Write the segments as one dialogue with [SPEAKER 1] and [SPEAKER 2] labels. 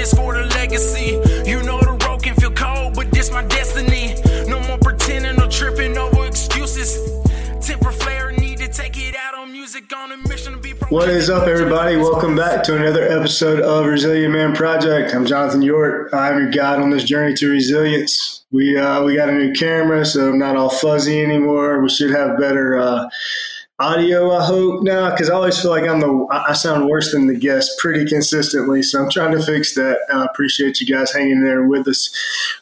[SPEAKER 1] this for the legacy. You know the road can feel cold, but this my destiny. No more pretending or tripping over excuses. Temper flare, need to take it out on music on a mission to be.
[SPEAKER 2] What is up, everybody? Welcome back to another episode of Resilient Man Project. I'm Jonathan York. I'm your guide on this journey to resilience. We uh, we got a new camera, so I'm not all fuzzy anymore. We should have better uh, audio, I hope now, because I always feel like I'm the I sound worse than the guest pretty consistently. So I'm trying to fix that. I appreciate you guys hanging there with us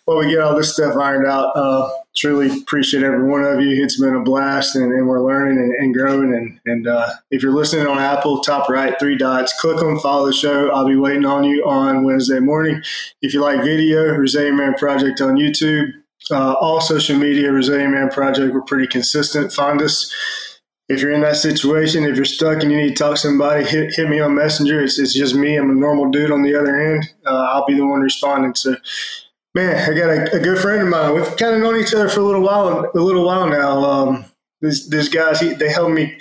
[SPEAKER 2] while we get all this stuff ironed out. Uh, truly appreciate every one of you. It's been a blast, and, and we're learning and, and, growing. And, and uh, if you're listening on Apple, top right, three dots, click on follow the show. I'll be waiting on you on Wednesday morning. If you like video, Resilient Man Project on YouTube. Uh, all social media, Resilient Man Project. We're pretty consistent. Find us if you're in that situation, if you're stuck and you need to talk to somebody, hit, hit me on Messenger. It's, it's just me. I'm a normal dude on the other end. Uh, I'll be the one responding. So, man, I got a, a, good friend of mine. We've kind of known each other for a little while, a little while now. Um, this, this guys, he, they helped me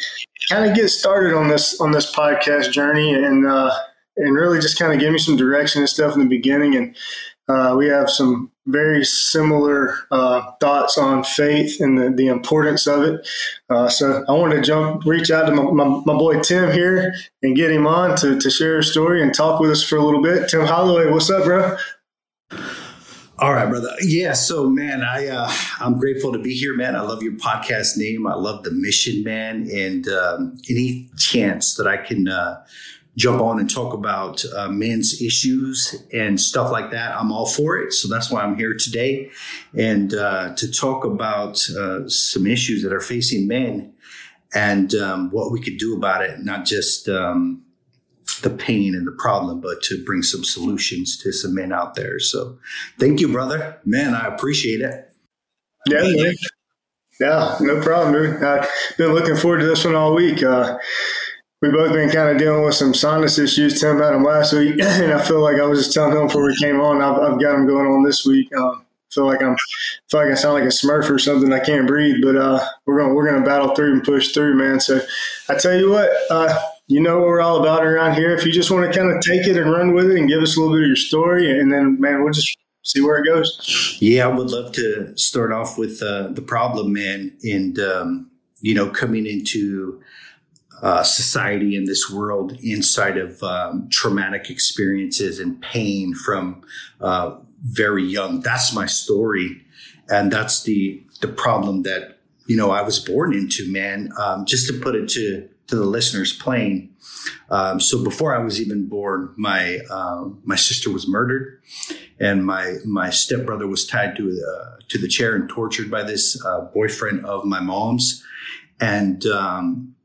[SPEAKER 2] kind of get started on this on this podcast journey, and uh, and really just kind of gave me some direction and stuff in the beginning. And uh, we have some very similar uh, thoughts on faith and the, the importance of it. Uh, so I wanted to jump, reach out to my, my, my, boy Tim here and get him on to, to share his story and talk with us for a little bit. Tim Holloway, what's up, bro?
[SPEAKER 3] All right, brother. Yeah. So, man, I uh, I'm grateful to be here, man. I love your podcast name. I love the mission, man, and um, any chance that I can uh, jump on and talk about uh, men's issues and stuff like that, I'm all for it. So that's why I'm here today, and uh, to talk about uh, some issues that are facing men and um, what we could do about it, not just um, the pain and the problem, but to bring some solutions to some men out there. So thank you, brother. Man, I appreciate it.
[SPEAKER 2] Yeah, man. Yeah, no problem, dude. I've been looking forward to this one all week. Uh, we both been kind of dealing with some sinus issues. Tim had them last week, and I feel like I was just telling him before we came on. I've, I've got them going on this week. Uh, feel like I'm feel like I sound like a Smurf or something. I can't breathe, but uh, we're gonna we're gonna battle through and push through, man. So I tell you what, uh, you know what we're all about around here. If you just want to kind of take it and run with it and give us a little bit of your story, and then man, we'll just see where it goes.
[SPEAKER 3] Yeah, I would love to start off with uh, the problem, man, and um, you know, coming into uh, society in this world inside of um, traumatic experiences and pain from uh, very young. That's my story, and that's the the problem that you know I was born into. Man, um, just to put it to to the listeners plain. Um, so before I was even born, my uh, my sister was murdered, and my my stepbrother was tied to the to the chair and tortured by this uh, boyfriend of my mom's, and um,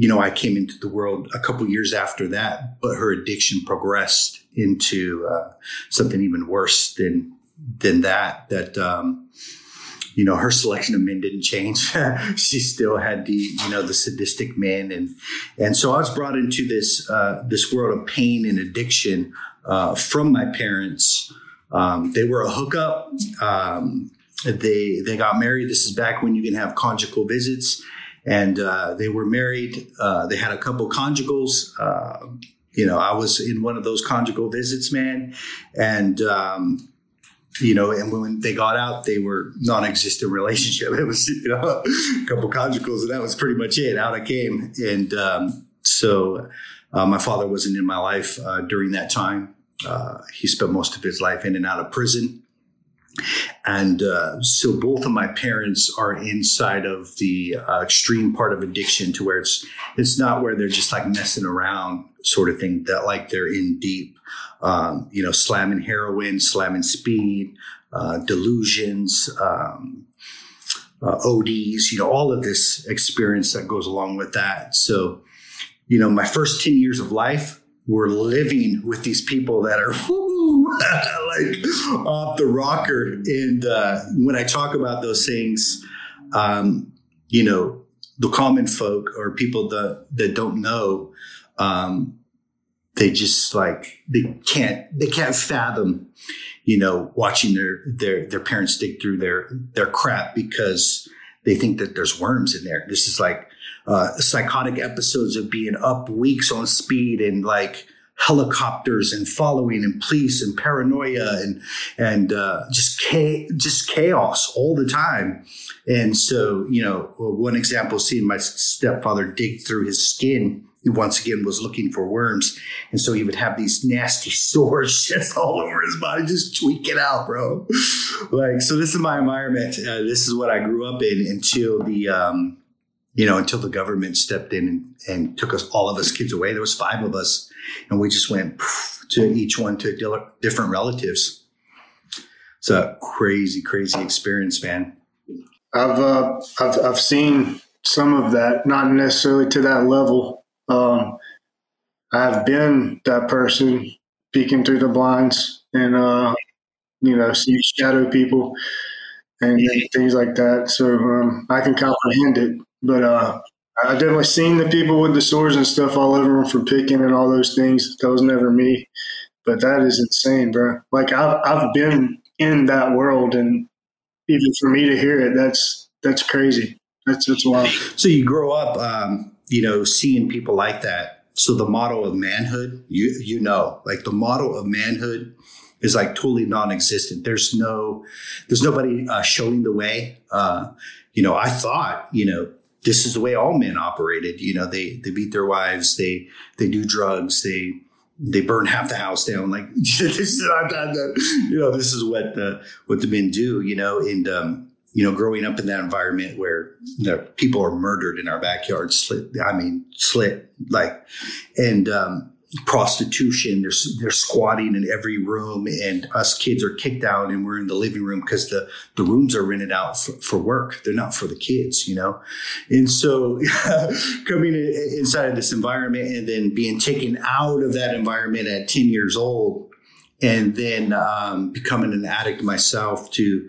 [SPEAKER 3] you know, I came into the world a couple years after that, but her addiction progressed into uh, something even worse than than that. That um, you know, her selection of men didn't change. she still had the you know the sadistic men, and and so I was brought into this uh, this world of pain and addiction uh, from my parents. Um, they were a hookup. Um, they they got married. This is back when you can have conjugal visits and uh, they were married. Uh, they had a couple conjugals. Uh, you know, I was in one of those conjugal visits, man, and um, you know, and when they got out, they were non-existent relationship. It was you know a couple conjugals, and that was pretty much it. Out I came, and um, so uh, my father wasn't in my life uh, during that time. Uh, he spent most of his life in and out of prison. And uh, so both of my parents are inside of the uh, extreme part of addiction to where it's it's not where they're just like messing around sort of thing that like they're in deep, um, you know, slamming heroin, slamming speed, uh, delusions, um, uh, ODs, you know, all of this experience that goes along with that. So, you know, my first 10 years of life were living with these people that are like off the rocker. And uh, when I talk about those things, um, you know, the common folk or people that that don't know, um, they just like they can't they can't fathom, you know, watching their their their parents dig through their their crap because they think that there's worms in there. This is like uh, psychotic episodes of being up weeks on speed and like helicopters and following and police and paranoia and and uh, just cha- just chaos all the time. And so, you know, one example, seeing my stepfather dig through his skin he once again was looking for worms. And so he would have these nasty sores just all over his body, just tweaking out, bro. like, so this is my environment. Uh, this is what I grew up in until the, um, you know, until the government stepped in and, and, took us, all of us kids away. There was five of us and we just went to each one to different relatives. It's a crazy, crazy experience, man.
[SPEAKER 2] I've, uh, I've, I've seen some of that, not necessarily to that level, um, I've been that person peeking through the blinds and, uh, you know, see shadow people and, things like that. So um, I can comprehend it. But uh, I've definitely seen the people with the swords and stuff all over them for picking and all those things. That was never me. But that is insane, bro. Like I've I've been in that world, and even for me to hear it, that's that's crazy. That's that's wild.
[SPEAKER 3] So you grow up um, you know, seeing people like that. So the model of manhood, you you know, like the model of manhood is like totally non-existent. There's no, there's nobody uh, showing the way. Uh, you know, I thought, you know, this is the way all men operated. You know, they they beat their wives, they they do drugs, they they burn half the house down. Like this is not that, you know, this is what the what the men do. You know, and um, you know, growing up in that environment where the people are murdered in our backyard, slit, I mean, slit, like, and, um, prostitution. They're, they're squatting in every room and us kids are kicked out and we're in the living room because the, the rooms are rented out for, for, work. They're not for the kids, you know? And so coming in, inside of this environment and then being taken out of that environment at 10 years old and then, um, becoming an addict myself to,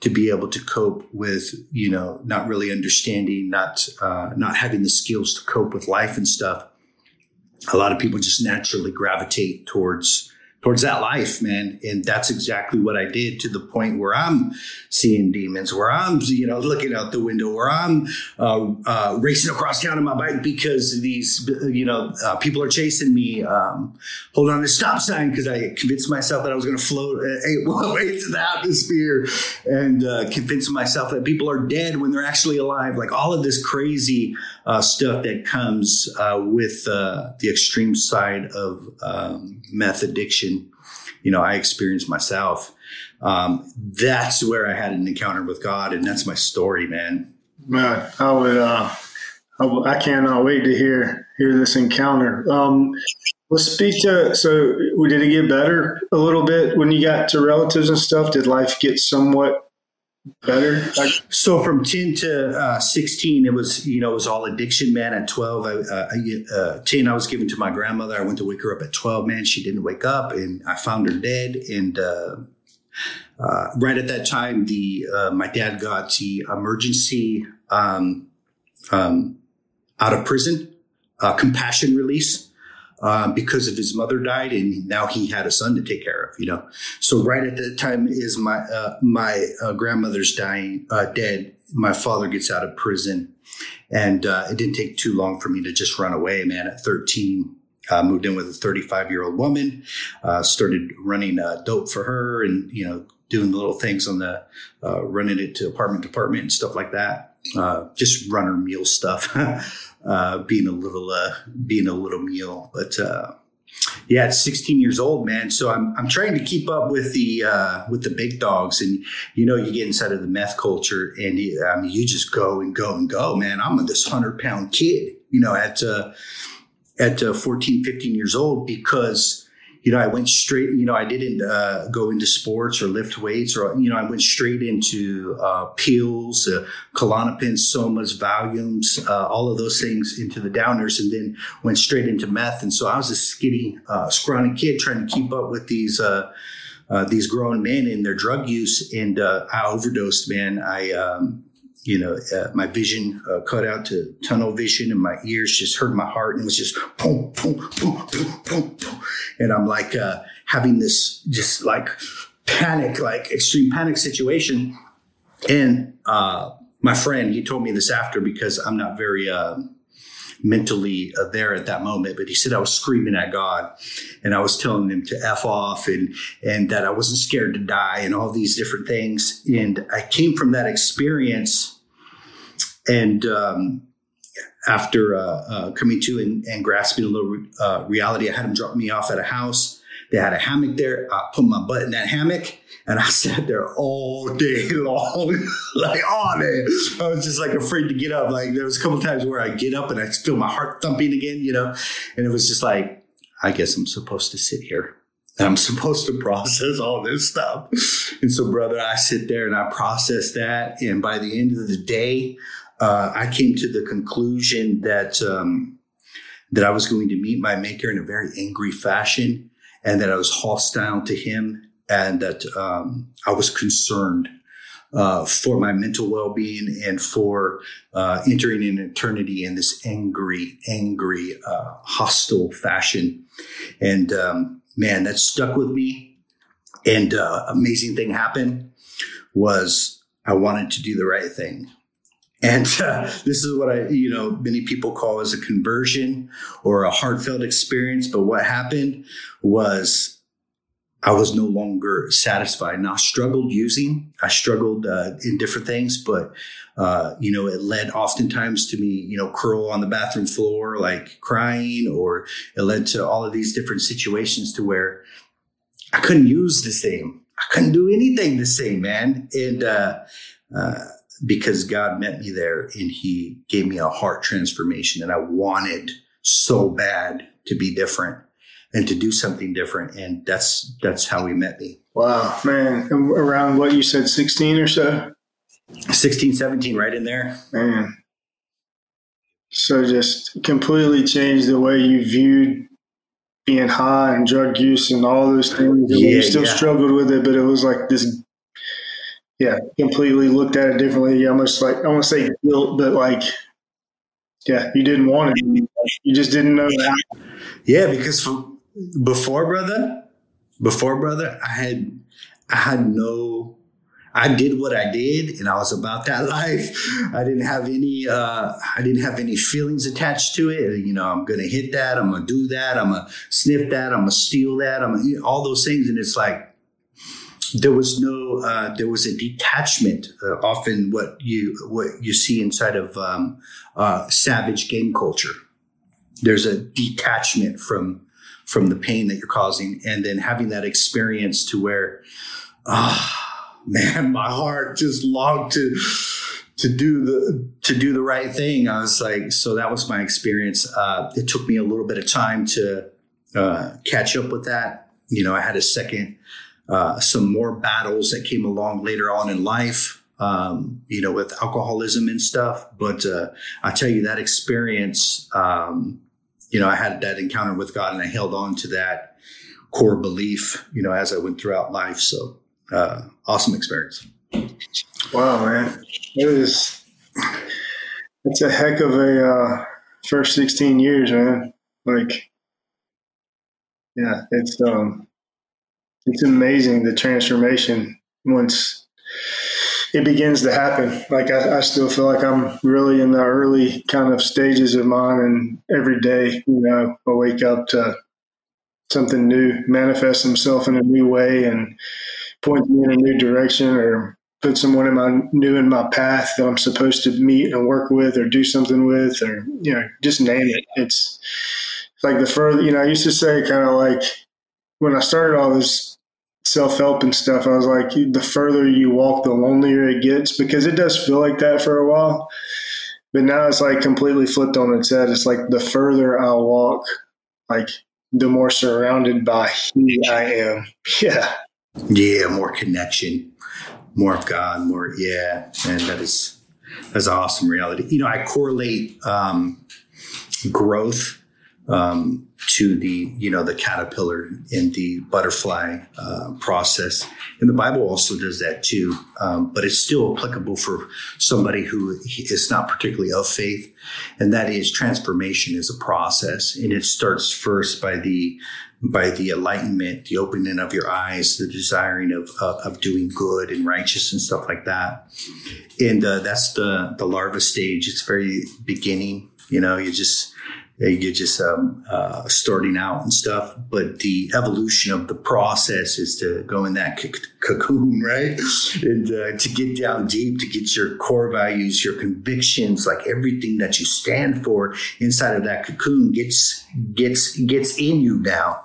[SPEAKER 3] to be able to cope with you know not really understanding not uh, not having the skills to cope with life and stuff a lot of people just naturally gravitate towards towards that life, man. And that's exactly what I did to the point where I'm seeing demons, where I'm, you know, looking out the window, where I'm uh, uh, racing across town on my bike because these, you know, uh, people are chasing me. Um, hold on to stop sign because I convinced myself that I was going to float away to the atmosphere and uh, convince myself that people are dead when they're actually alive. Like all of this crazy uh, stuff that comes uh, with the extreme side of um, meth addiction you know, I experienced myself. Um, that's where I had an encounter with God, and that's my story, man.
[SPEAKER 2] Man, I would, uh, I, I cannot wait to hear hear this encounter. Um, let's speak to. So, did it get better a little bit when you got to relatives and stuff? Did life get somewhat better?
[SPEAKER 3] So from 10 to uh, 16, it was, you know, it was all addiction, man. At 12, I, uh, uh, 10, I was given to my grandmother. I went to wake her up at 12, man. She didn't wake up and I found her dead. And, uh, uh, right at that time, the, uh, my dad got the emergency, um, um, out of prison, compassion release um, because of his mother died, and now he had a son to take care of. You know, so right at that time is my uh, my uh, grandmother's dying, uh, dead. My father gets out of prison, and uh, it didn't take too long for me to just run away. Man, at thirteen, uh, moved in with a 35 year old woman, uh, started running uh, dope for her and, you know, doing little things on the, uh, running it to apartment to apartment and stuff like that. Just runner meal stuff. uh, being a little uh, being a little meal. But uh, yeah, it's 16 years old, man. So I'm I'm trying to keep up with the uh, with the big dogs, and you know, you get inside of the meth culture, and you, I mean, you just go and go and go, man. I'm this hundred pound kid, you know, at uh, at uh, 14, 15 years old because you know, I went straight, you know, I didn't uh, go into sports or lift weights or, you know, I went straight into uh, pills, uh, somas, Valiums, uh, all of those things into the downers and then went straight into meth. And so I was a skinny, uh, scrawny kid trying to keep up with these, uh, uh, these grown men in their drug use. And I overdosed, man. I, um, you know, uh, my vision uh, cut out to tunnel vision and my ears just hurt my heart and it was just boom, boom, boom, boom, boom, boom. And I'm like uh, having this just like panic, like extreme panic situation. And uh, my friend, he told me this after because I'm not very, uh, mentally uh, there at that moment. But he said I was screaming at God, and I was telling him to f off, and and that I wasn't scared to die, and all these different things. And I came from that experience, and um, after uh, uh, coming to and, and, grasping a little uh, reality, I had him drop me off at a house. They had a hammock there. I put my butt in that hammock and I sat there all day long, like all day. I was just like afraid to get up. Like there was a couple times where I get up and I feel my heart thumping again, you know, and it was just like, I guess I'm supposed to sit here. I'm supposed to process all this stuff. And so, brother, I sit there and I process that. And by the end of the day, uh, I came to the conclusion that um, that I was going to meet my maker in a very angry fashion, and that I was hostile to him, and that um, I was concerned uh, for my mental well-being and for uh, entering an eternity in this angry, angry, uh, hostile fashion. And um, man, that stuck with me. And uh, amazing thing happened was I wanted to do the right thing. And uh, this is what I, you know, many people call as a conversion or a heartfelt experience. But what happened was I was no longer satisfied. And I struggled using, I struggled uh, in different things, but, uh, you know, it led oftentimes to me, you know, curl on the bathroom floor, like crying, or it led to all of these different situations to where I couldn't use the same. I couldn't do anything the same, man. And, uh, uh because God met me there and he gave me a heart transformation and I wanted so bad to be different and to do something different. And that's, that's how he met me.
[SPEAKER 2] Wow, man. Around what you said, 16 or so?
[SPEAKER 3] 16, 17, right in there.
[SPEAKER 2] Man. So just completely changed the way you viewed being high and drug use and all those things. Yeah, you still yeah. struggled with it, but it was like this yeah, completely looked at it differently. Almost like I want to say guilt, but like, yeah, you didn't want it. You just didn't know that.
[SPEAKER 3] Yeah, because before brother, before brother, I had I had no. I did what I did, and I was about that life. I didn't have any. Uh, I didn't have any feelings attached to it. You know, I'm gonna hit that. I'm gonna do that. I'm gonna sniff that. I'm gonna steal that. I'm gonna, all those things, and it's like there was no uh, there was a detachment uh, often what you what you see inside of um, uh, savage gang culture. There's a detachment from from the pain that you're causing and then having that experience to where ah oh, man my heart just longed to to do the to do the right thing. I was like so that was my experience. Uh, it took me a little bit of time to uh, catch up with that. You know i had a second uh, some more battles that came along later on in life, um, you know, with alcoholism and stuff. But uh, I tell you, that experience, um, you know, I had that encounter with God and I held on to that core belief, you know, as I went throughout life. So, uh, awesome experience.
[SPEAKER 2] Wow, man. It was, it's a heck of a uh, first 16 years, man. Like, yeah, it's, um, it's amazing the transformation once it begins to happen. Like I, I, still feel like I'm really in the early kind of stages of mine, and every day, you know, I wake up to something new manifest himself in a new way and point me in a new direction, or put someone in my new in my path that I'm supposed to meet and work with, or do something with, or you know, just name it. It's like the further, you know, I used to say kind of like when I started all this self help and stuff, I was like, the further you walk, the lonelier it gets because it does feel like that for a while. But now it's like completely flipped on its head. It's like the further I walk, like the more surrounded by He I am. Yeah.
[SPEAKER 3] Yeah, more connection, more of God, more yeah, and that is that's awesome reality. You know, I correlate um, growth um, to the you know the caterpillar in the butterfly uh, process and the bible also does that too um, but it's still applicable for somebody who is not particularly of faith and that is transformation is a process and it starts first by the by the enlightenment, the opening of your eyes, the desiring of, of, doing good and righteous and stuff like that. And uh, that's the, the larva stage. It's very beginning. You know, you just, you're just um, uh, starting out and stuff. But the evolution of the process is to go in that c- cocoon, right? And uh, to get down deep, to get your core values, your convictions, like everything that you stand for inside of that cocoon gets gets gets in you now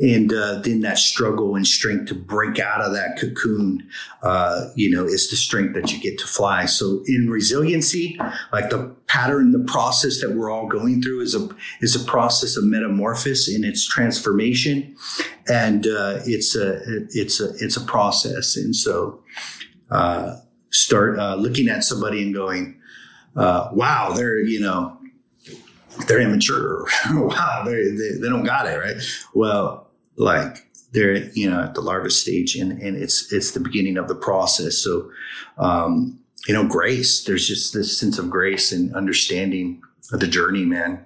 [SPEAKER 3] and uh, then that struggle and strength to break out of that cocoon uh, you know is the strength that you get to fly so in resiliency like the pattern the process that we're all going through is a is a process of metamorphosis in its transformation and uh, it's a it's a it's a process and so uh, start uh, looking at somebody and going uh, wow they're you know they're immature. wow, they they don't got it right. Well, like they're you know at the larva stage and and it's it's the beginning of the process. So um you know grace there's just this sense of grace and understanding of the journey man.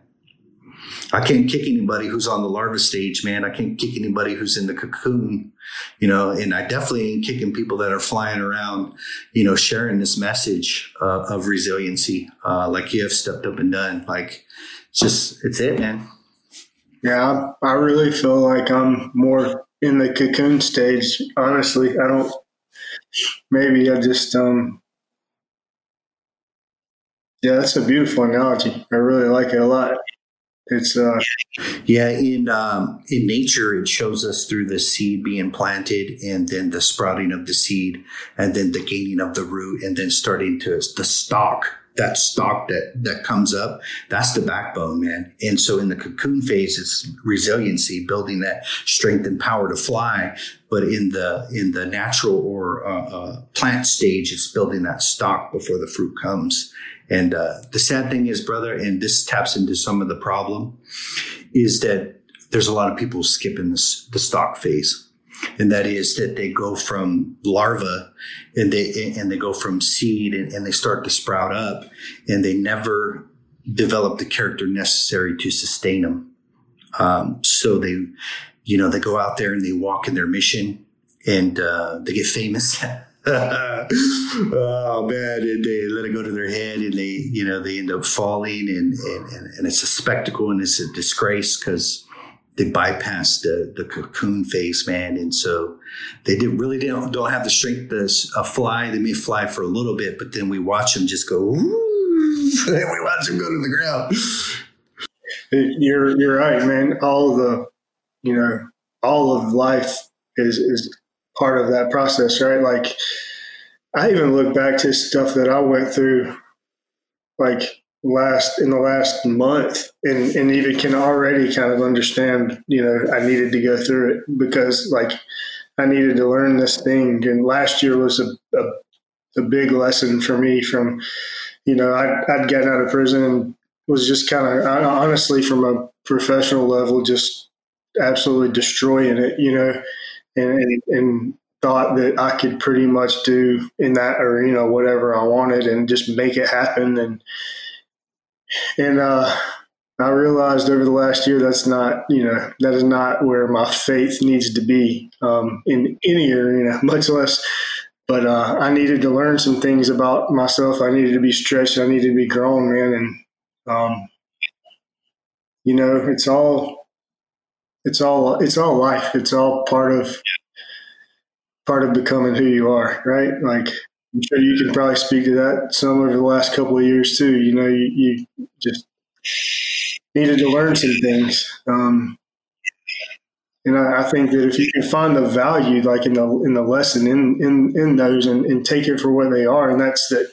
[SPEAKER 3] I can't kick anybody who's on the larva stage man. I can't kick anybody who's in the cocoon you know and i definitely ain't kicking people that are flying around you know sharing this message uh, of resiliency uh, like you have stepped up and done. Like just it's it man
[SPEAKER 2] yeah, I, really feel like I'm more in the cocoon stage. Honestly, I don't. Maybe I just um. Yeah, that's a beautiful analogy. I really like it a lot. It's uh
[SPEAKER 3] yeah in um in nature it shows us through the seed being planted and then the sprouting of the seed and then the gaining of the root and then starting to the stalk that stock that that comes up that's the backbone man. And so in the cocoon phase it's resiliency building that strength and power to fly. But in the in the natural or uh, uh, plant stage it's building that stock before the fruit comes. And uh, the sad thing is brother and this taps into some of the problem is that there's a lot of people skipping this the stock phase and that is that they go from larva and they and they go from seed and, and they start to sprout up and they never develop the character necessary to sustain them um, so they you know they go out there and they walk in their mission and uh, they get famous. Oh man. And they let it go to their head and they you know they end up falling and and, and it's a spectacle and it's a disgrace because they bypassed the, the cocoon phase, man. And so they did really don't, don't have the strength to uh, fly. They may fly for a little bit, but then we watch them just go, and we watch them go to the ground.
[SPEAKER 2] You're, you're right, man. All the, you know, all of life is, is part of that process, right? Like I even look back to stuff that I went through, like last in the last month and, and even can already kind of understand you know i needed to go through it because like i needed to learn this thing. And last year was a, a, a big lesson for me from you know I, i'd gotten out of prison and was just kind of honestly from a professional level just absolutely destroying it you know and, and, and thought that i could pretty much do in that arena whatever i wanted and just make it happen. And and uh, I realized over the last year that's not, you know, that is not where my faith needs to be um, in any arena, much less. But uh, I needed to learn some things about myself. I needed to be stretched. I needed to be grown, man. And um, you know, it's all, it's all, it's all life. It's all part of part of becoming who you are, right? Like I'm sure you can probably speak to that some over the last couple of years too. You know, you, you just needed to learn some things. Um, and I, I, think that if you can find the value, like in the in the lesson in in, in those, and, and take it for what they are, and that's that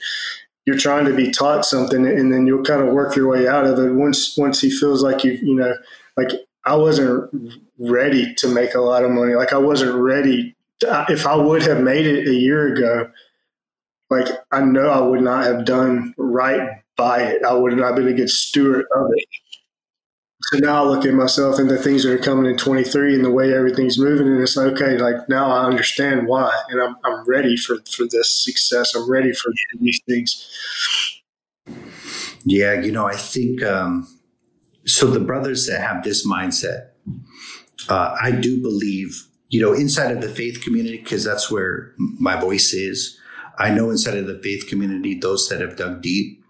[SPEAKER 2] you're trying to be taught something, and then you'll kind of work your way out of it. Once once he feels like you you know, like I wasn't ready to make a lot of money. Like I wasn't ready. To, if I would have made it a year ago, like I know I would not have done right by it. I would not been a good steward of it. So now I look at myself and the things that are coming in 23 and the way everything's moving, and it's like, okay, like now I understand why, and I'm I'm ready for for this success. I'm ready for these things.
[SPEAKER 3] Yeah, you know, I think um, so. The brothers that have this mindset, uh, I do believe, you know, inside of the faith community, because that's where my voice is. I know inside of the faith community, those that have dug deep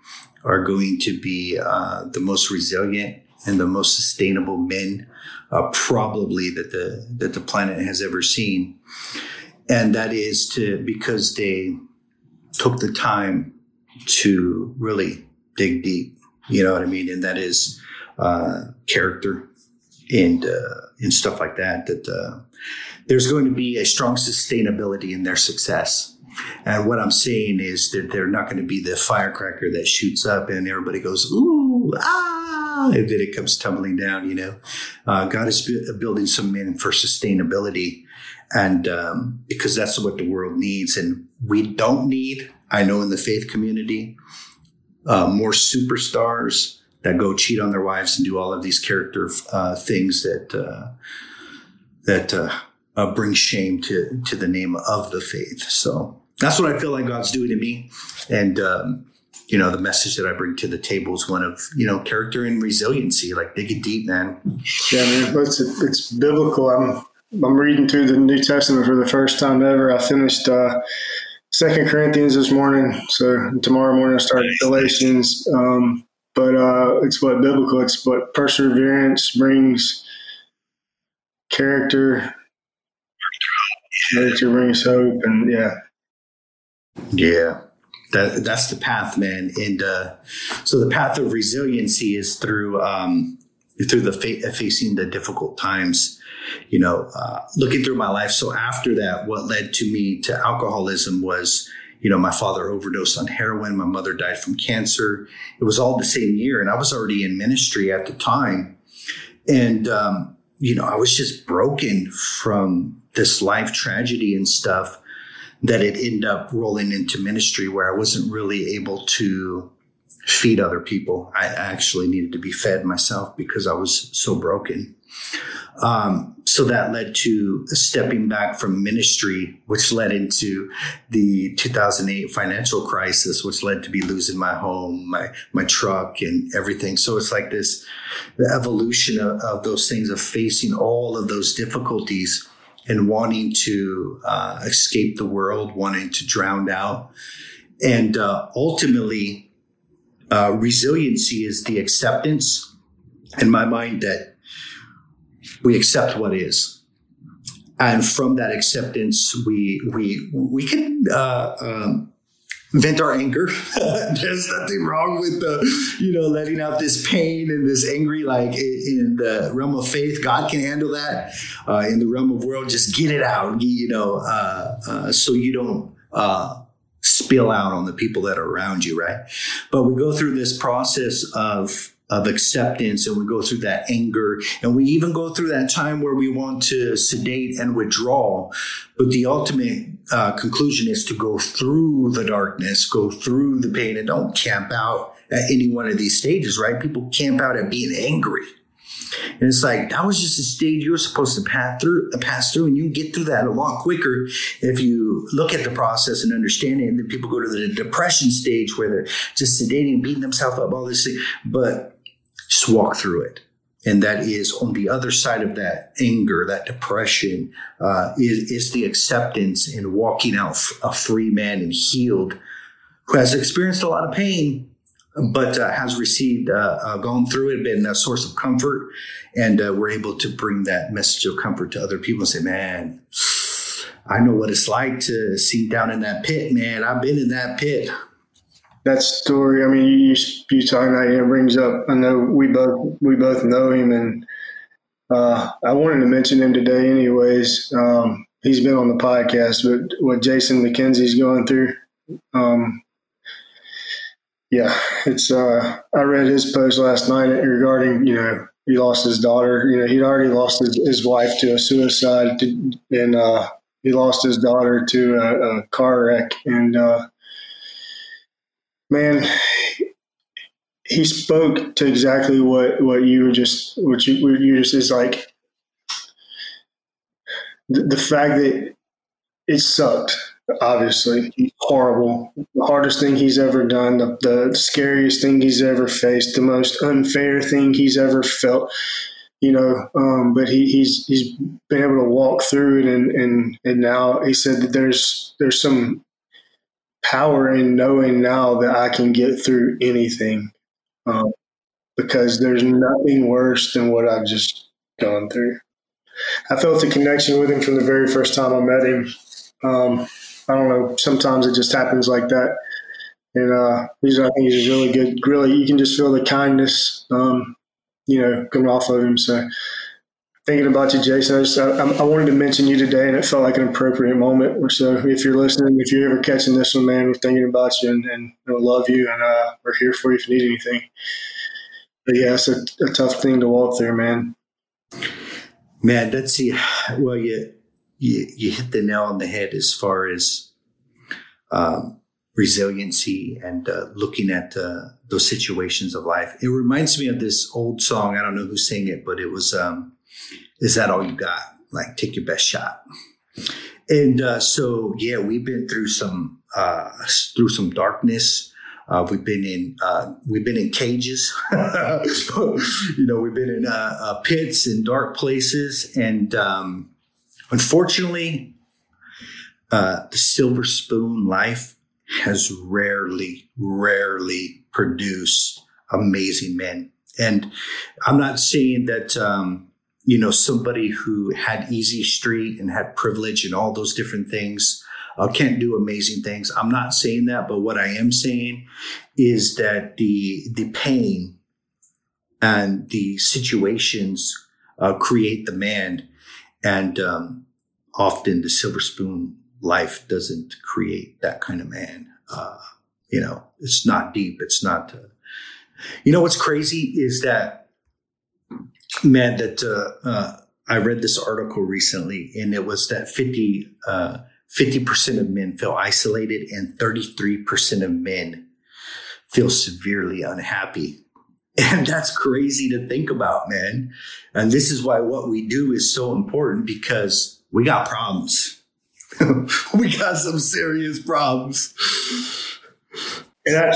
[SPEAKER 3] are going to be uh, the most resilient and the most sustainable men, uh, probably that the that the planet has ever seen. And that is to because they took the time to really dig deep. You know what I mean? And that is uh, character and uh, and stuff like that. That uh, there's going to be a strong sustainability in their success. And what I'm saying is that they're not going to be the firecracker that shoots up and everybody goes ooh ah, and then it comes tumbling down. You know, uh, God is building some men for sustainability, and um, because that's what the world needs, and we don't need. I know in the faith community, uh, more superstars that go cheat on their wives and do all of these character uh, things that uh, that uh, uh, bring shame to to the name of the faith. So that's what I feel like God's doing to me, and um, you know the message that I bring to the table is one of you know character and resiliency. Like dig it deep, man.
[SPEAKER 2] Yeah, man, it's it's biblical. I'm I'm reading through the New Testament for the first time ever. I finished. Uh, Second Corinthians this morning, so tomorrow morning I start Galatians. Um, but uh, it's what biblical. It's what perseverance brings. Character, character brings hope, and yeah,
[SPEAKER 3] yeah. That, that's the path, man. And uh, so the path of resiliency is through um, through the fa- facing the difficult times. You know, uh, looking through my life. So after that, what led to me to alcoholism was you know, my father overdosed on heroin. My mother died from cancer. It was all the same year. And I was already in ministry at the time. And, um, you know, I was just broken from this life tragedy and stuff that it ended up rolling into ministry where I wasn't really able to feed other people. I actually needed to be fed myself because I was so broken. Um, so that led to stepping back from ministry, which led into the 2008 financial crisis, which led to be losing my home, my my truck, and everything. So it's like this, the evolution of, of those things of facing all of those difficulties and wanting to uh, escape the world, wanting to drown out, and uh, ultimately, uh, resiliency is the acceptance in my mind that we accept what is. And from that acceptance we we we can uh, um, vent our anger. There's nothing wrong with the you know letting out this pain and this angry like in the realm of faith. God can handle that uh, in the realm of world. Just get it out you know uh, uh so you don't uh, spill out on the people that are around you right? But we go through this process of of acceptance and we go through that anger and we even go through that time where we want to sedate and withdraw but the ultimate uh, conclusion is to go through the darkness go through the pain and don't camp out at any one of these stages right people camp out at being angry and it's like that was just a stage you were supposed to pass through, pass through, and you get through that a lot quicker if you look at the process and understand it. And then people go to the depression stage where they're just sedating, beating themselves up, all this thing. But just walk through it. And that is on the other side of that anger, that depression, uh, is, is the acceptance and walking out a free man and healed who has experienced a lot of pain, but uh, has received, uh, uh gone through it, been a source of comfort. And uh, we're able to bring that message of comfort to other people and say, man, I know what it's like to sink down in that pit, man. I've been in that pit
[SPEAKER 2] that story. I mean, you you talking about it brings up. I know we both we both know him, and uh, I wanted to mention him today, anyways. Um, he's been on the podcast, but what Jason McKenzie's going through. Um, yeah, it's. Uh, I read his post last night regarding you know he lost his daughter. You know he'd already lost his, his wife to a suicide, to, and uh, he lost his daughter to a, a car wreck, and uh, man, he spoke to exactly what what you were just what you what you just is like the, the fact that it sucked. Obviously, horrible. The hardest thing he's ever done. The, the scariest thing he's ever faced. The most unfair thing he's ever felt. you know. Um, but he, he's he's been able to walk through it, and and and now he said that there's there's some power in knowing now that I can get through anything, um, because there's nothing worse than what I've just gone through. I felt a connection with him from the very first time I met him. Um, I don't know. Sometimes it just happens like that. And uh, he's, I think he's really good. Really, you can just feel the kindness, um, you know, coming off of him. So, thinking about you, Jason, I, just, I, I, wanted to mention you today, and it felt like an appropriate moment. So, if you're listening, if you're ever catching this one, man, we're thinking about you and, and we love you, and uh, we're here for you if you need anything. But yeah, it's a, a tough thing to walk through, man.
[SPEAKER 3] Man, that's the well, you you you hit the nail on the head as far as um, resiliency and uh, looking at uh, those situations of life. It reminds me of this old song. I don't know who sang it, but it was um, "Is that all you got?" Like, take your best shot. And uh, so, yeah, we've been through some uh, through some darkness. Uh, we've been in uh, we've been in cages, you know. We've been in uh, uh, pits and dark places, and um, unfortunately, the silver spoon life has rarely, rarely produced amazing men. And I'm not saying that um, you know somebody who had easy street and had privilege and all those different things uh, can't do amazing things. I'm not saying that, but what I am saying is that the the pain and the situations uh, create the man, and um, often the silver spoon life doesn't create that kind of man. Uh, you know, it's not deep. It's not. Uh, you know what's crazy is that man that uh, uh, I read this article recently, and it was that 50 50% of men feel isolated and 33% of men feel severely unhappy. And that's crazy to think about, man. And this is why what we do is so important because we got problems. we got some serious problems.
[SPEAKER 2] And I,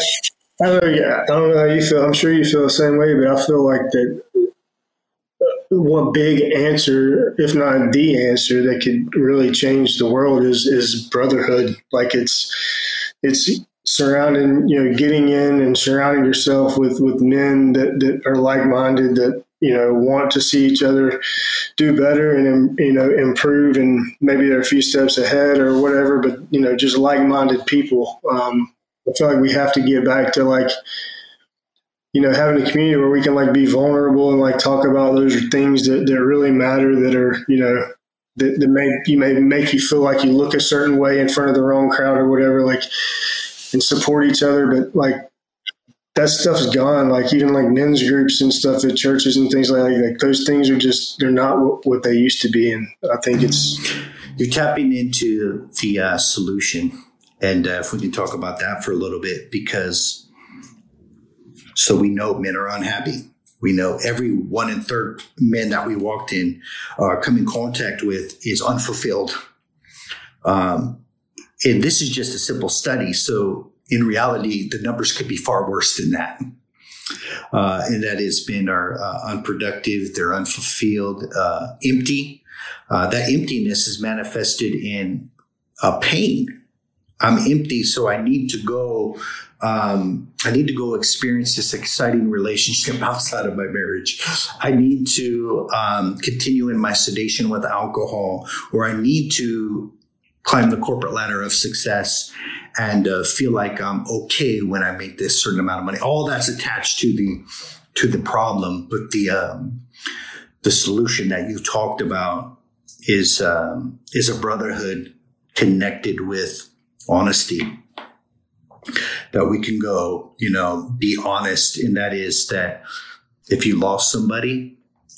[SPEAKER 2] I don't know, yeah, I don't know how you feel. I'm sure you feel the same way, but I feel like that one big answer, if not the answer, that could really change the world is is brotherhood. Like it's it's surrounding you know getting in and surrounding yourself with with men that that are like minded that you know want to see each other do better and you know improve and maybe they're a few steps ahead or whatever but you know just like-minded people um, i feel like we have to get back to like you know, having a community where we can like be vulnerable and like talk about those things that, that really matter that are, you know, that, that may you may make you feel like you look a certain way in front of the wrong crowd or whatever, like and support each other. But like that stuff's gone. Like even like men's groups and stuff at churches and things like that, like those things are just they're not what, what they used to be. And I think it's
[SPEAKER 3] you're tapping into the uh, solution. And uh, if we can talk about that for a little bit, because so we know men are unhappy. We know every one in third men that we walked in or come in contact with is unfulfilled. Um, and this is just a simple study. So in reality, the numbers could be far worse than that. Uh, and that has been our uh, unproductive, they're unfulfilled, uh, empty. Uh, that emptiness is manifested in uh, pain. I'm empty, so I need to go um, I need to go experience this exciting relationship outside of my marriage. I need to um, continue in my sedation with alcohol, or I need to climb the corporate ladder of success and uh, feel like I'm okay when I make this certain amount of money. All that's attached to the to the problem, but the um, the solution that you talked about is um, is a brotherhood connected with honesty that we can go, you know, be honest. And that is that if you lost somebody,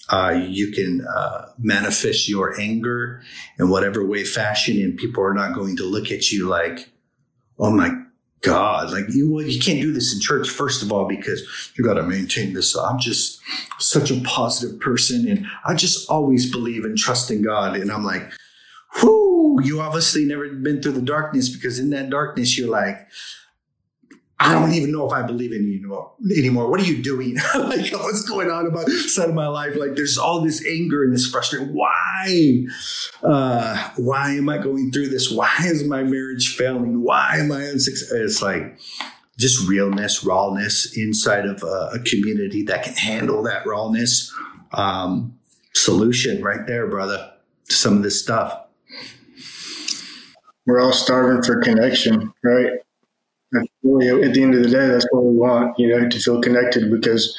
[SPEAKER 3] uh, you can uh, manifest your anger in whatever way fashion, and people are not going to look at you like, oh my God, like you, well, you can't do this in church, first of all, because you got to maintain this. I'm just such a positive person, and I just always believe and trust in God. And I'm like, whoo, you obviously never been through the darkness because in that darkness, you're like, I don't even know if I believe in you anymore. What are you doing? like, what's going on about side of my life? Like, there's all this anger and this frustration. Why? Uh, why am I going through this? Why is my marriage failing? Why am I unsuccessful? It's like just realness, rawness inside of a, a community that can handle that rawness. Um, solution right there, brother. To some of this stuff.
[SPEAKER 2] We're all starving for connection, right? At the end of the day, that's what we want, you know, to feel connected because,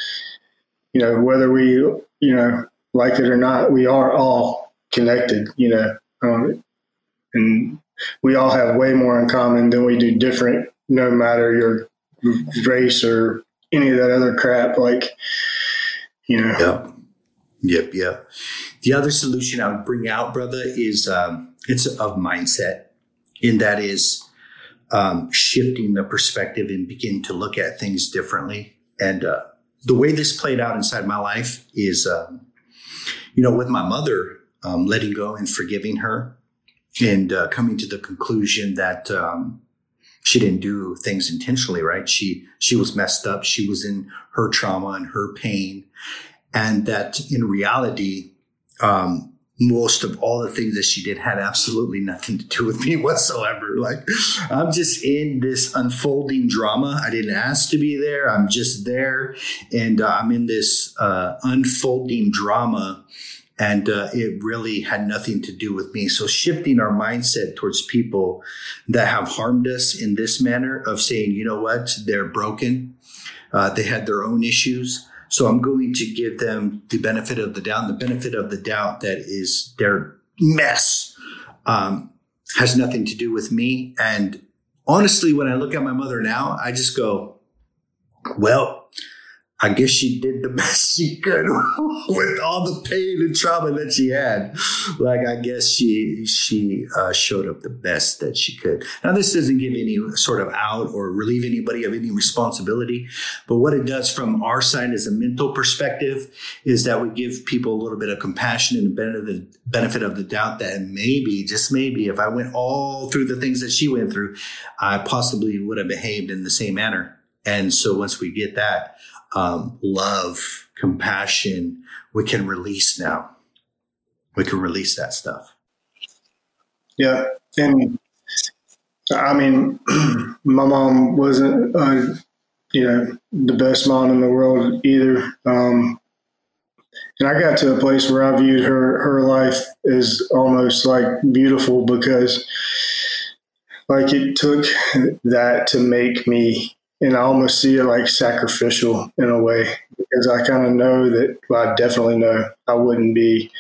[SPEAKER 2] you know, whether we, you know, like it or not, we are all connected, you know, um, and we all have way more in common than we do different, no matter your race or any of that other crap. Like, you know.
[SPEAKER 3] Yep. Yep. Yep. The other solution I would bring out, brother, is um, it's of mindset, and that is um, shifting the perspective and begin to look at things differently. And uh, the way this played out inside my life is, um, you know, with my mother, um, letting go and forgiving her, and uh, coming to the conclusion that um, she didn't do things intentionally. Right? She she was messed up. She was in her trauma and her pain, and that in reality. Um, most of all the things that she did had absolutely nothing to do with me whatsoever. Like, I'm just in this unfolding drama. I didn't ask to be there. I'm just there. And uh, I'm in this uh, unfolding drama. And uh, it really had nothing to do with me. So, shifting our mindset towards people that have harmed us in this manner of saying, you know what, they're broken, uh, they had their own issues so I'm going to give them the benefit of the doubt. The benefit of the doubt that is their mess um, has nothing to do with me. And honestly, when I look at my mother now, I just go, well, I guess she did the best she could with all the pain and trauma that she had. Like I guess she she uh, showed up the best that she could. Now this doesn't give any sort of out or relieve anybody of any responsibility, but what it does from our side as a mental perspective is that we give people a little bit of compassion and the benefit of the doubt that maybe just maybe if I went all through the things that she went through, I possibly would have behaved in the same manner. And so once we get that, um, love, compassion, we can release now. We can release that stuff.
[SPEAKER 2] Yeah. And I mean, my mom wasn't, uh, you know, the best mom in the world either. Um, and I got to a place where I viewed her her life as almost like beautiful because, like, it took that to make me and I almost see it like sacrificial in a way because I kind of know that well, I definitely know I wouldn't be,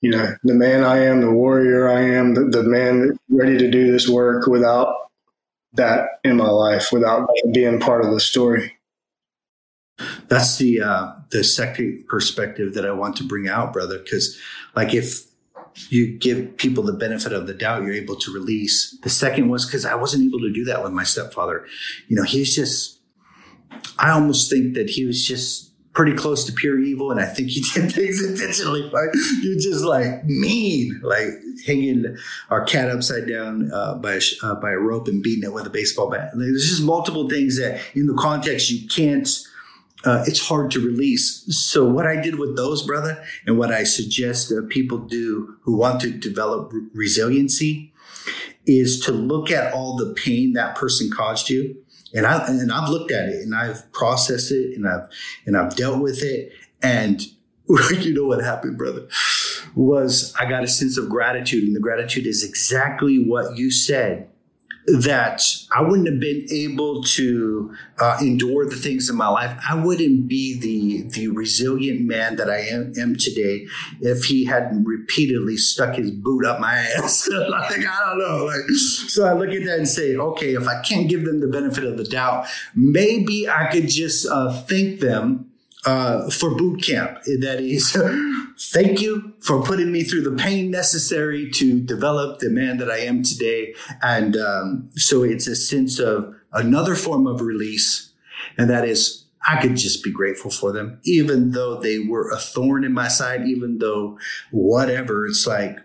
[SPEAKER 2] you know, the man I am, the warrior I am, the, the man ready to do this work without that in my life, without being part of the story.
[SPEAKER 3] That's the uh, the second perspective that I want to bring out, brother. Because, like, if you give people the benefit of the doubt you're able to release. The second was because i wasn't able to do that with my stepfather. You know he's just i almost think that he was just pretty close to pure evil and i think he did things intentionally but you're just like mean like hanging our cat upside down uh, by, a, uh, by a rope and beating it with a baseball bat. There's just multiple things that in the context you can't uh, it's hard to release. So what I did with those, brother, and what I suggest that people do who want to develop resiliency is to look at all the pain that person caused you. And I and I've looked at it and I've processed it and I've and I've dealt with it. And you know what happened, brother, was I got a sense of gratitude. And the gratitude is exactly what you said that I wouldn't have been able to uh, endure the things in my life. I wouldn't be the the resilient man that I am, am today if he hadn't repeatedly stuck his boot up my ass. like I don't know. Like so, I look at that and say, okay, if I can't give them the benefit of the doubt, maybe I could just uh, thank them uh, for boot camp. That is, thank you for putting me through the pain necessary to develop the man that I am today. And um, so it's a sense of another form of release, and that is. I could just be grateful for them, even though they were a thorn in my side, even though whatever. It's like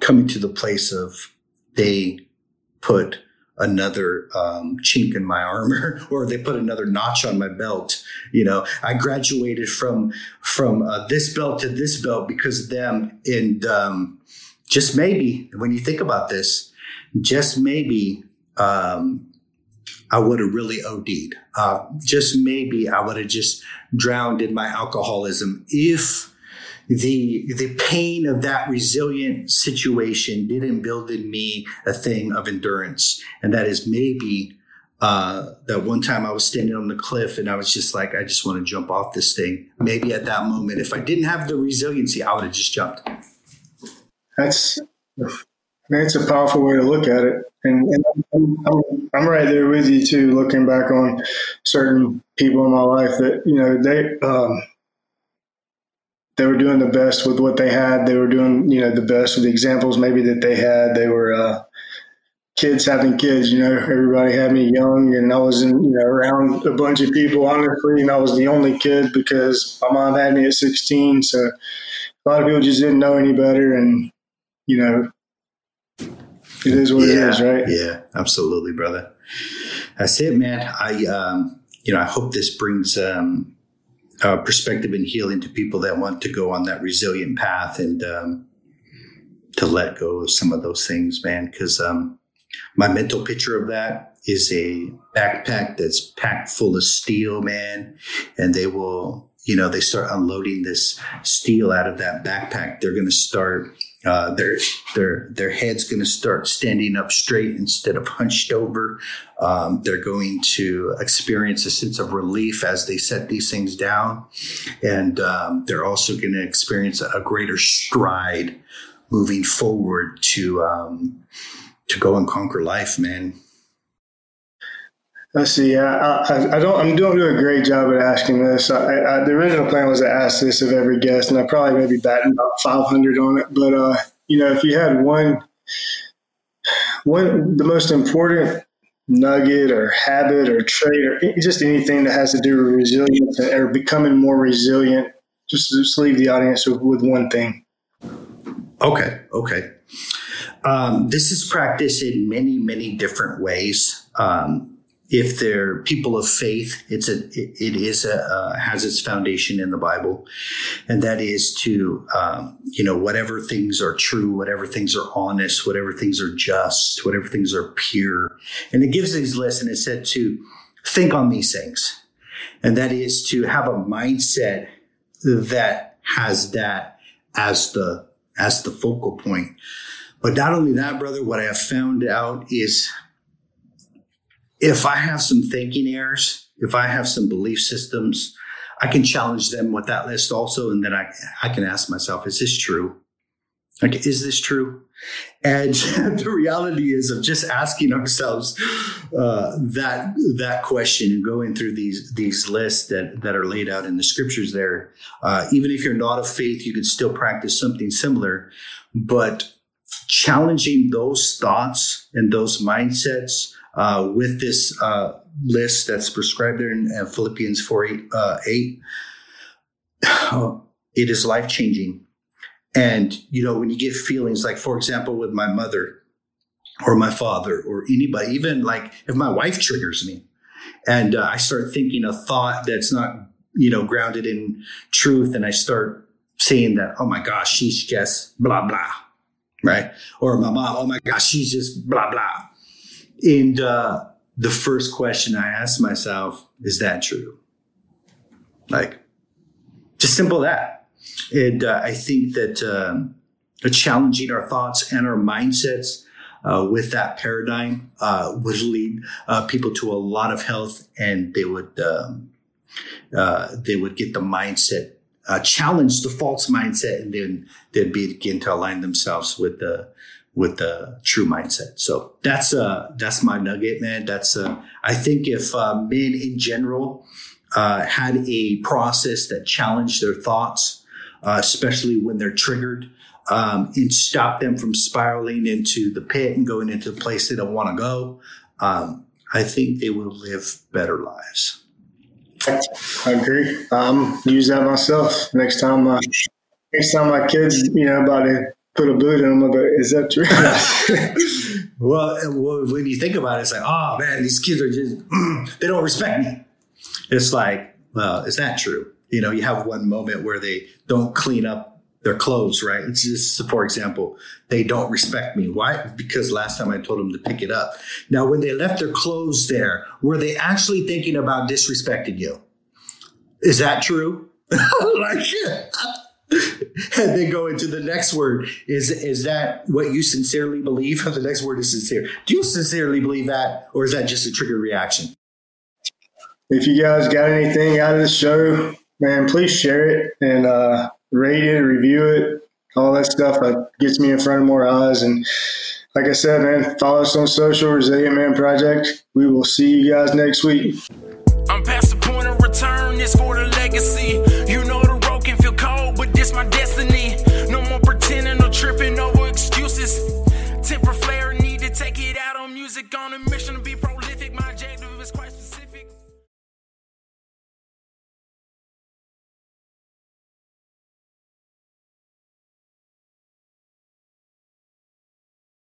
[SPEAKER 3] coming to the place of they put another um, chink in my armor or they put another notch on my belt. You know, I graduated from from uh, this belt to this belt because of them. And um, just maybe when you think about this, just maybe um, I would have really OD'd. Uh, just maybe I would have just drowned in my alcoholism if the the pain of that resilient situation didn't build in me a thing of endurance, and that is maybe uh, that one time I was standing on the cliff and I was just like, I just want to jump off this thing. Maybe at that moment, if I didn't have the resiliency, I would have just jumped.
[SPEAKER 2] That's that's a powerful way to look at it. And, and I'm, I'm, right there with you too, looking back on certain people in my life that, you know, they, um, they were doing the best with what they had. They were doing, you know, the best with the examples maybe that they had. They were, uh, kids having kids, you know, everybody had me young and I was in, you know, around a bunch of people, honestly, and I was the only kid because my mom had me at 16. So a lot of people just didn't know any better. And, you know, it is what
[SPEAKER 3] yeah,
[SPEAKER 2] it is, right?
[SPEAKER 3] Yeah, absolutely, brother. That's it, man. I, um, you know, I hope this brings um, uh, perspective and healing to people that want to go on that resilient path and um, to let go of some of those things, man. Because um, my mental picture of that is a backpack that's packed full of steel, man, and they will, you know, they start unloading this steel out of that backpack. They're going to start uh, their their their head's going to start standing up straight instead of hunched over. Um, they're going to experience a sense of relief as they set these things down, and um, they're also going to experience a greater stride moving forward to um, to go and conquer life, man.
[SPEAKER 2] Let's see. I, I, I, don't. I'm doing a great job at asking this. I, the original plan was to ask this of every guest, and I probably maybe batting about 500 on it. But uh, you know, if you had one, one the most important nugget or habit or trait or just anything that has to do with resilience or becoming more resilient, just just leave the audience with, with one thing.
[SPEAKER 3] Okay. Okay. Um, this is practiced in many, many different ways. Um, if they're people of faith, it's a it is a uh, has its foundation in the Bible, and that is to um, you know whatever things are true, whatever things are honest, whatever things are just, whatever things are pure, and it gives these lists, and it said to think on these things, and that is to have a mindset that has that as the as the focal point. But not only that, brother, what I have found out is if I have some thinking errors, if I have some belief systems, I can challenge them with that list also. And then I, I can ask myself, is this true? Like, is this true? And the reality is of just asking ourselves uh, that that question and going through these these lists that that are laid out in the scriptures. There, uh, even if you're not of faith, you could still practice something similar. But challenging those thoughts and those mindsets uh, with this uh, list that's prescribed there in uh, Philippians 4 8, uh, 8 it is life changing. And, you know, when you get feelings like, for example, with my mother or my father or anybody, even like if my wife triggers me and I start thinking a thought that's not, you know, grounded in truth, and I start saying that, oh my gosh, she's just blah, blah, right? Or my mom, oh my gosh, she's just blah, blah and uh, the first question I ask myself is that true? Like, just simple that. And uh, I think that uh, challenging our thoughts and our mindsets uh, with that paradigm uh, would lead uh, people to a lot of health, and they would um, they would get the mindset challenge the false mindset, and then they'd begin to align themselves with the with the true mindset. So that's uh that's my nugget, man. That's uh I think if uh, men in general uh, had a process that challenged their thoughts, uh, especially when they're triggered, um, and stop them from spiraling into the pit and going into the place they don't want to go, um, I think they will live better lives.
[SPEAKER 2] I agree. Um, use that myself next time. Uh, next time my kids, you know, about to put a boot them. I'm like, is that true?
[SPEAKER 3] well, when you think about it, it's like, oh man, these kids are just, they don't respect me. It's like, well, is that true? You know, you have one moment where they don't clean up their clothes, right? It's just, for example, they don't respect me. Why? Because last time I told them to pick it up. Now, when they left their clothes there, were they actually thinking about disrespecting you? Is that true? like, and then go into the next word. Is is that what you sincerely believe? The next word is sincere. Do you sincerely believe that, or is that just a trigger reaction?
[SPEAKER 2] If you guys got anything out of the show, man, please share it and uh, rate it, review it, all that stuff. That gets me in front of more eyes. And like I said, man, follow us on social, Resilient Man Project. We will see you guys next week.
[SPEAKER 1] I'm past the point of return. It's for the legacy. Tripping over excuses. Temper flare, need to take it out on music on a mission to be